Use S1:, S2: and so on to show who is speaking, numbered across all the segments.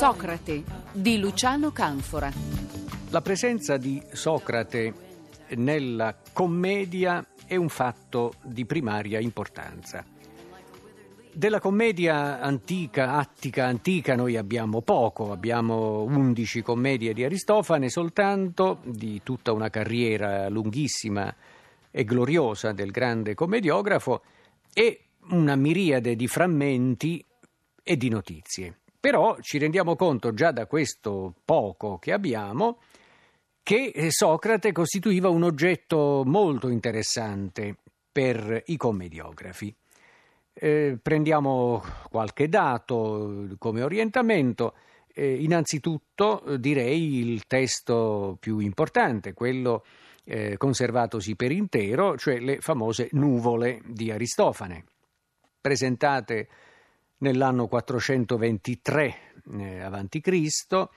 S1: Socrate di Luciano Canfora.
S2: La presenza di Socrate nella commedia è un fatto di primaria importanza. Della commedia antica, attica, antica, noi abbiamo poco, abbiamo undici commedie di Aristofane soltanto, di tutta una carriera lunghissima e gloriosa del grande commediografo, e una miriade di frammenti e di notizie. Però ci rendiamo conto già da questo poco che abbiamo che Socrate costituiva un oggetto molto interessante per i commediografi. Eh, prendiamo qualche dato come orientamento. Eh, innanzitutto eh, direi il testo più importante, quello eh, conservatosi per intero, cioè le famose nuvole di Aristofane, presentate nell'anno 423 eh, a.C.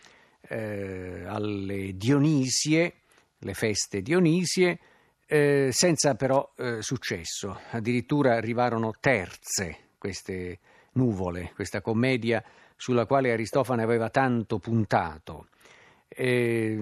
S2: Eh, alle Dionisie, le feste Dionisie, eh, senza però eh, successo. Addirittura arrivarono terze queste nuvole, questa commedia sulla quale Aristofane aveva tanto puntato. Eh,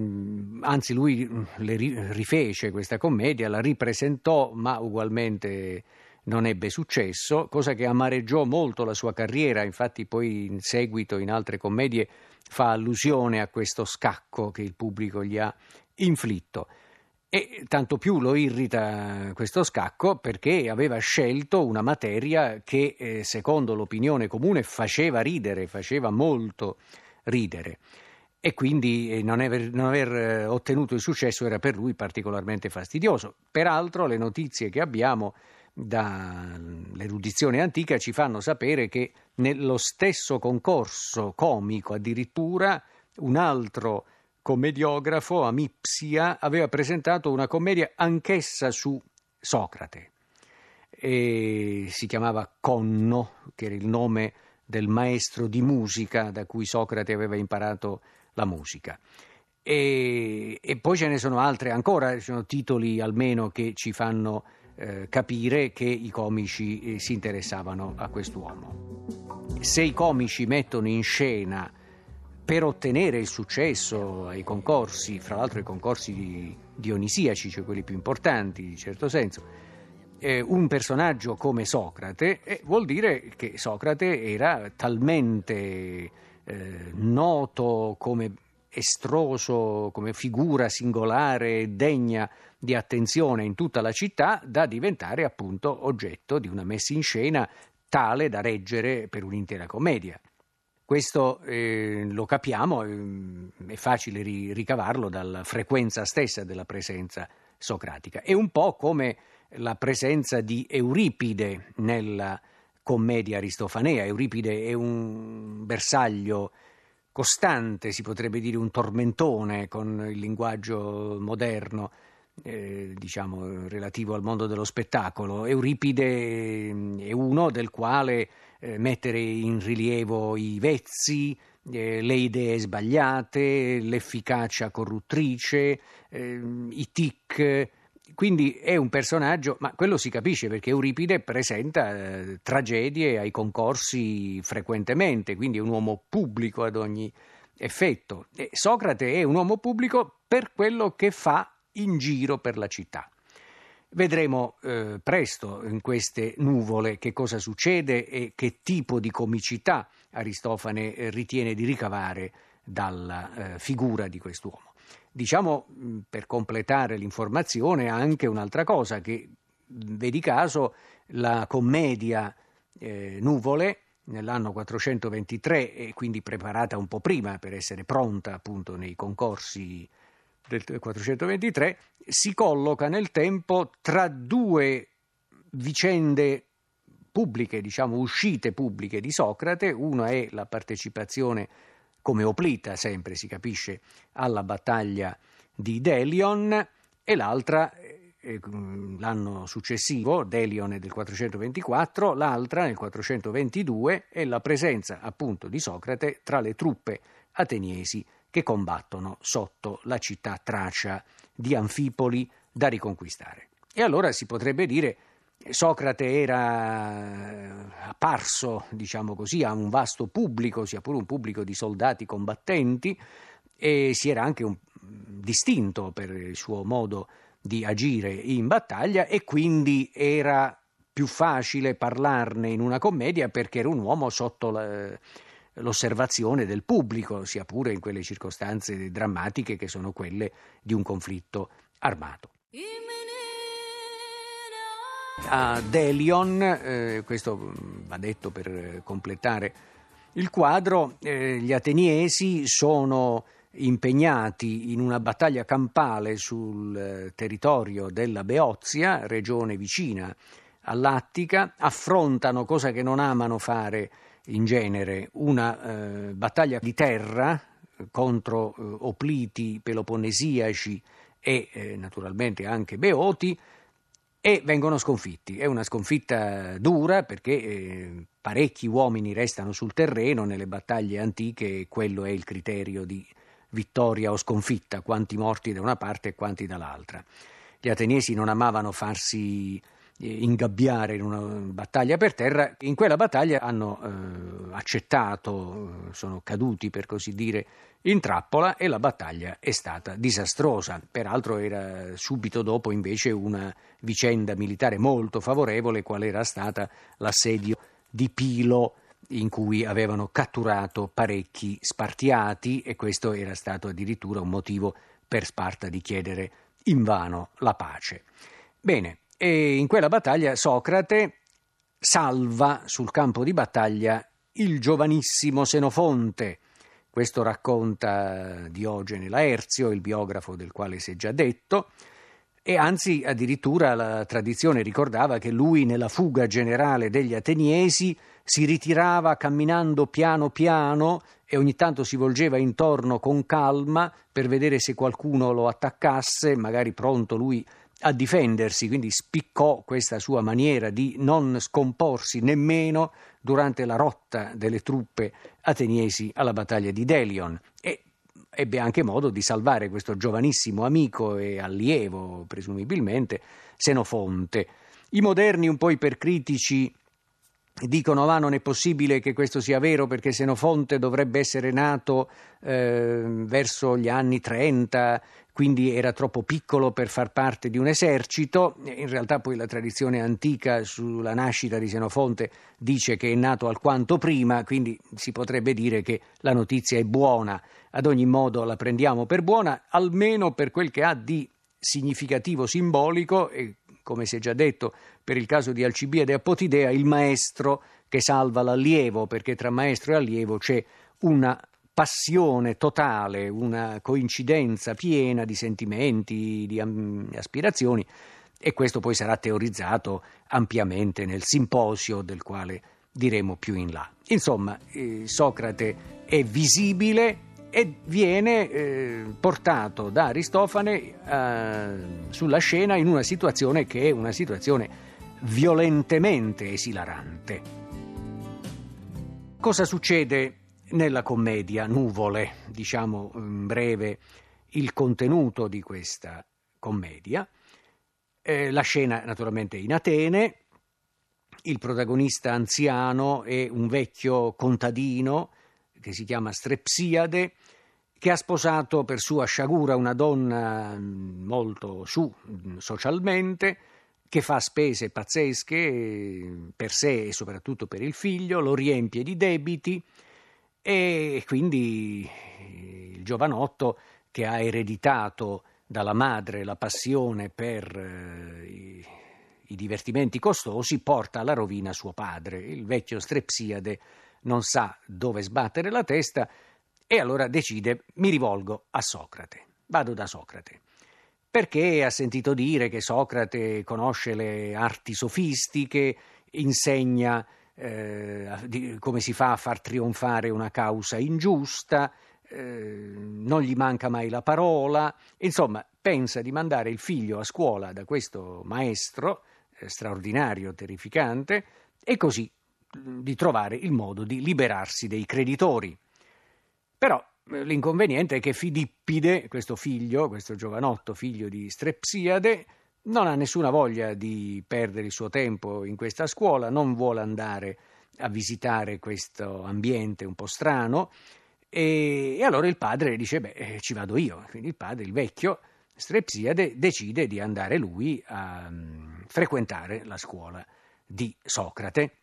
S2: anzi, lui le rifece questa commedia, la ripresentò, ma ugualmente non ebbe successo, cosa che amareggiò molto la sua carriera, infatti poi in seguito in altre commedie fa allusione a questo scacco che il pubblico gli ha inflitto. E tanto più lo irrita questo scacco perché aveva scelto una materia che, eh, secondo l'opinione comune, faceva ridere, faceva molto ridere. E quindi eh, non aver, non aver eh, ottenuto il successo era per lui particolarmente fastidioso. Peraltro le notizie che abbiamo dall'erudizione antica ci fanno sapere che nello stesso concorso comico addirittura un altro commediografo, Amipsia, aveva presentato una commedia anch'essa su Socrate. E si chiamava Conno, che era il nome del maestro di musica da cui Socrate aveva imparato la musica. E, e poi ce ne sono altre ancora, ci sono titoli almeno che ci fanno eh, capire che i comici eh, si interessavano a quest'uomo. Se i comici mettono in scena per ottenere il successo ai concorsi, fra l'altro i concorsi dionisiaci, cioè quelli più importanti in certo senso, eh, un personaggio come Socrate, eh, vuol dire che Socrate era talmente eh, noto come estroso, come figura singolare degna di attenzione in tutta la città da diventare appunto oggetto di una messa in scena tale da reggere per un'intera commedia. Questo eh, lo capiamo, eh, è facile ri- ricavarlo dalla frequenza stessa della presenza socratica. È un po' come la presenza di Euripide nella commedia aristofanea. Euripide è un bersaglio costante, si potrebbe dire un tormentone con il linguaggio moderno, eh, diciamo relativo al mondo dello spettacolo. Euripide mm, è uno del quale eh, mettere in rilievo i vezzi, eh, le idee sbagliate, l'efficacia corruttrice, eh, i tic quindi è un personaggio, ma quello si capisce perché Euripide presenta eh, tragedie ai concorsi frequentemente, quindi è un uomo pubblico ad ogni effetto. E Socrate è un uomo pubblico per quello che fa in giro per la città. Vedremo eh, presto in queste nuvole che cosa succede e che tipo di comicità Aristofane eh, ritiene di ricavare dalla eh, figura di quest'uomo. Diciamo, per completare l'informazione, anche un'altra cosa, che vedi caso la commedia eh, Nuvole nell'anno 423 e quindi preparata un po' prima per essere pronta appunto nei concorsi del 423, si colloca nel tempo tra due vicende pubbliche, diciamo uscite pubbliche di Socrate, una è la partecipazione come oplita sempre, si capisce, alla battaglia di Delion e l'altra eh, l'anno successivo, Delion è del 424, l'altra nel 422 è la presenza appunto di Socrate tra le truppe ateniesi che combattono sotto la città tracia di Anfipoli da riconquistare. E allora si potrebbe dire Socrate era apparso, diciamo così, a un vasto pubblico, sia pure un pubblico di soldati combattenti, e si era anche un, distinto per il suo modo di agire in battaglia e quindi era più facile parlarne in una commedia perché era un uomo sotto la, l'osservazione del pubblico, sia pure in quelle circostanze drammatiche che sono quelle di un conflitto armato. A Delion, eh, questo va detto per completare il quadro, eh, gli ateniesi sono impegnati in una battaglia campale sul eh, territorio della Beozia, regione vicina all'Attica, affrontano, cosa che non amano fare in genere, una eh, battaglia di terra eh, contro eh, opliti peloponnesiaci e eh, naturalmente anche beoti e vengono sconfitti. È una sconfitta dura perché eh, parecchi uomini restano sul terreno nelle battaglie antiche, quello è il criterio di vittoria o sconfitta, quanti morti da una parte e quanti dall'altra. Gli ateniesi non amavano farsi ingabbiare in una battaglia per terra, in quella battaglia hanno eh, accettato, eh, sono caduti per così dire in trappola e la battaglia è stata disastrosa. Peraltro era subito dopo invece una vicenda militare molto favorevole qual era stata l'assedio di Pilo in cui avevano catturato parecchi spartiati e questo era stato addirittura un motivo per Sparta di chiedere invano la pace. Bene, e in quella battaglia Socrate salva sul campo di battaglia il giovanissimo Senofonte. Questo racconta Diogene Laerzio, il biografo del quale si è già detto, e anzi addirittura la tradizione ricordava che lui nella fuga generale degli ateniesi si ritirava camminando piano piano e ogni tanto si volgeva intorno con calma per vedere se qualcuno lo attaccasse, magari pronto lui difendersi, quindi spiccò questa sua maniera di non scomporsi nemmeno durante la rotta delle truppe ateniesi alla battaglia di Delion e ebbe anche modo di salvare questo giovanissimo amico e allievo, presumibilmente, Senofonte. I moderni, un po' ipercritici, dicono ma non è possibile che questo sia vero perché Senofonte dovrebbe essere nato eh, verso gli anni 30 quindi era troppo piccolo per far parte di un esercito. In realtà poi la tradizione antica sulla nascita di Senofonte dice che è nato alquanto prima quindi si potrebbe dire che la notizia è buona. Ad ogni modo la prendiamo per buona almeno per quel che ha di significativo simbolico e come si è già detto per il caso di Alcibiade Apotidea, il maestro che salva l'allievo, perché tra maestro e allievo c'è una passione totale, una coincidenza piena di sentimenti, di aspirazioni e questo poi sarà teorizzato ampiamente nel simposio del quale diremo più in là. Insomma, eh, Socrate è visibile e viene eh, portato da Aristofane eh, sulla scena in una situazione che è una situazione violentemente esilarante. Cosa succede nella commedia Nuvole? Diciamo in breve il contenuto di questa commedia. Eh, la scena naturalmente è in Atene, il protagonista anziano è un vecchio contadino che si chiama Strepsiade, che ha sposato per sua sciagura una donna mm, molto su mm, socialmente, che fa spese pazzesche mm, per sé e soprattutto per il figlio, lo riempie di debiti e quindi eh, il giovanotto che ha ereditato dalla madre la passione per eh, i, i divertimenti costosi porta alla rovina suo padre. Il vecchio Strepsiade non sa dove sbattere la testa e allora decide mi rivolgo a Socrate. Vado da Socrate. Perché ha sentito dire che Socrate conosce le arti sofistiche, insegna eh, di come si fa a far trionfare una causa ingiusta, eh, non gli manca mai la parola, insomma pensa di mandare il figlio a scuola da questo maestro eh, straordinario, terrificante, e così di trovare il modo di liberarsi dei creditori. Però eh, l'inconveniente è che Filippide, questo figlio, questo giovanotto figlio di Strepsiade, non ha nessuna voglia di perdere il suo tempo in questa scuola, non vuole andare a visitare questo ambiente un po' strano e, e allora il padre dice beh eh, ci vado io, quindi il padre, il vecchio Strepsiade, decide di andare lui a um, frequentare la scuola di Socrate.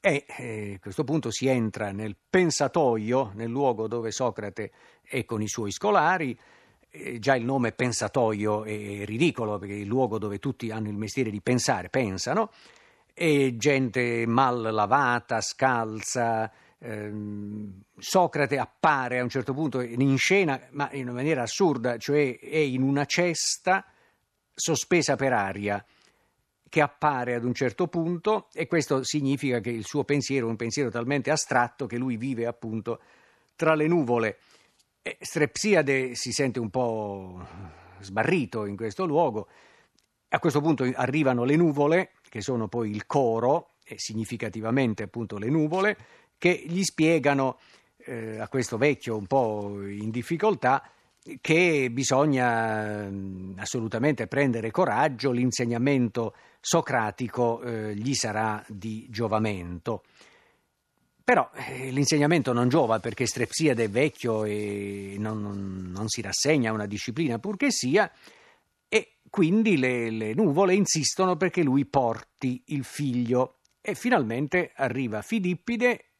S2: E eh, a questo punto si entra nel pensatoio, nel luogo dove Socrate è con i suoi scolari. Già il nome pensatoio è ridicolo perché è il luogo dove tutti hanno il mestiere di pensare, pensano, e gente mal lavata, scalza. Ehm, Socrate appare a un certo punto in scena, ma in una maniera assurda, cioè è in una cesta sospesa per aria che appare ad un certo punto e questo significa che il suo pensiero è un pensiero talmente astratto che lui vive appunto tra le nuvole. E Strepsiade si sente un po' sbarrito in questo luogo. A questo punto arrivano le nuvole, che sono poi il coro, e significativamente appunto le nuvole, che gli spiegano eh, a questo vecchio un po' in difficoltà che bisogna assolutamente prendere coraggio, l'insegnamento socratico eh, gli sarà di giovamento. Però eh, l'insegnamento non giova perché Strepsiade è vecchio e non, non, non, si rassegna a una disciplina purché sia, e quindi le, le nuvole insistono perché lui porti il figlio. E finalmente arriva Filippide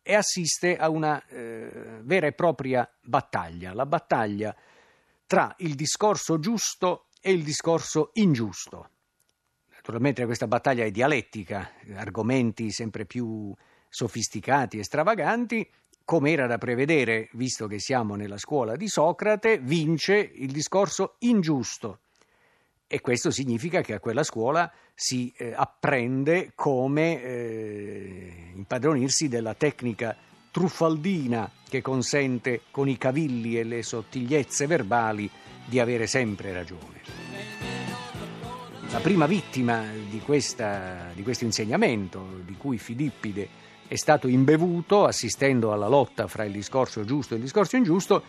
S2: e assiste a una eh, vera e propria battaglia, la battaglia tra il discorso giusto e il discorso ingiusto. Naturalmente questa battaglia è dialettica, argomenti sempre più sofisticati e stravaganti, come era da prevedere, visto che siamo nella scuola di Socrate, vince il discorso ingiusto. E questo significa che a quella scuola si eh, apprende come eh, impadronirsi della tecnica truffaldina che consente con i cavilli e le sottigliezze verbali di avere sempre ragione. La prima vittima di, questa, di questo insegnamento, di cui Filippide è stato imbevuto assistendo alla lotta fra il discorso giusto e il discorso ingiusto,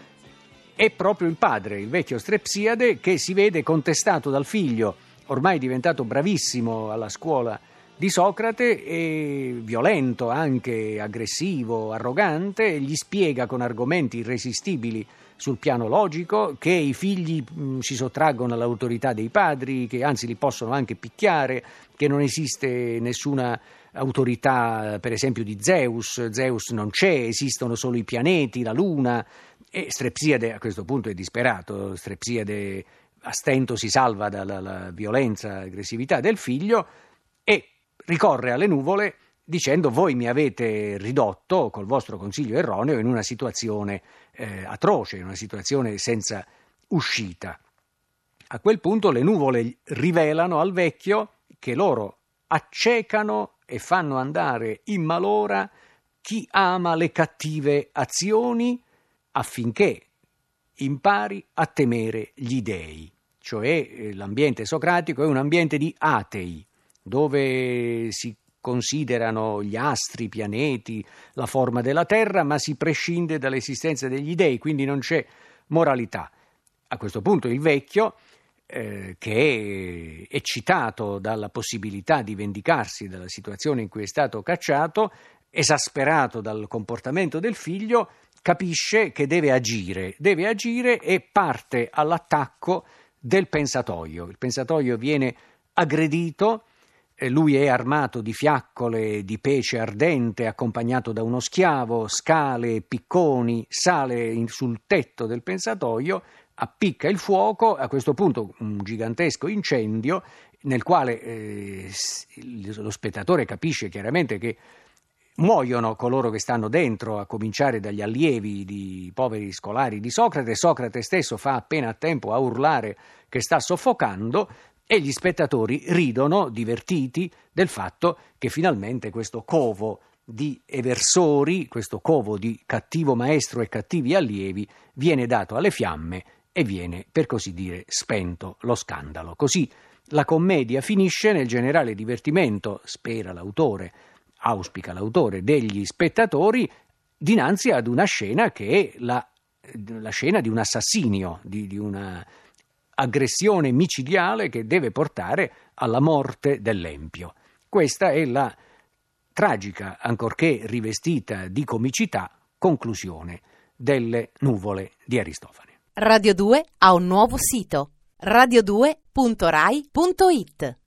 S2: è proprio il padre, il vecchio Strepsiade, che si vede contestato dal figlio, ormai diventato bravissimo alla scuola di Socrate, e violento, anche aggressivo, arrogante, gli spiega con argomenti irresistibili sul piano logico che i figli mh, si sottraggono all'autorità dei padri, che anzi li possono anche picchiare, che non esiste nessuna autorità, per esempio, di Zeus, Zeus non c'è, esistono solo i pianeti, la luna, e Strepsiade a questo punto è disperato, Strepsiade a stento si salva dalla violenza aggressività del figlio e ricorre alle nuvole dicendo voi mi avete ridotto col vostro consiglio erroneo in una situazione eh, atroce, in una situazione senza uscita. A quel punto le nuvole rivelano al vecchio che loro accecano e fanno andare in malora chi ama le cattive azioni affinché impari a temere gli dei, cioè eh, l'ambiente socratico è un ambiente di atei, dove si considerano gli astri, i pianeti, la forma della Terra, ma si prescinde dall'esistenza degli dei, quindi non c'è moralità. A questo punto il vecchio, eh, che è eccitato dalla possibilità di vendicarsi dalla situazione in cui è stato cacciato, esasperato dal comportamento del figlio, capisce che deve agire, deve agire e parte all'attacco del pensatoio. Il pensatoio viene aggredito, lui è armato di fiaccole di pece ardente, accompagnato da uno schiavo, scale, picconi, sale in, sul tetto del pensatoio, appicca il fuoco, a questo punto un gigantesco incendio nel quale eh, lo spettatore capisce chiaramente che Muoiono coloro che stanno dentro, a cominciare dagli allievi di poveri scolari di Socrate. Socrate stesso fa appena tempo a urlare che sta soffocando, e gli spettatori ridono, divertiti, del fatto che finalmente questo covo di eversori, questo covo di cattivo maestro e cattivi allievi, viene dato alle fiamme e viene, per così dire, spento lo scandalo. Così la commedia finisce nel generale divertimento, spera l'autore, auspica l'autore, degli spettatori dinanzi ad una scena che è la, la scena di un assassinio, di, di una aggressione micidiale che deve portare alla morte dell'empio. Questa è la tragica, ancorché rivestita di comicità, conclusione delle nuvole di Aristofane.
S3: Radio 2 ha un nuovo sito radio2.rai.it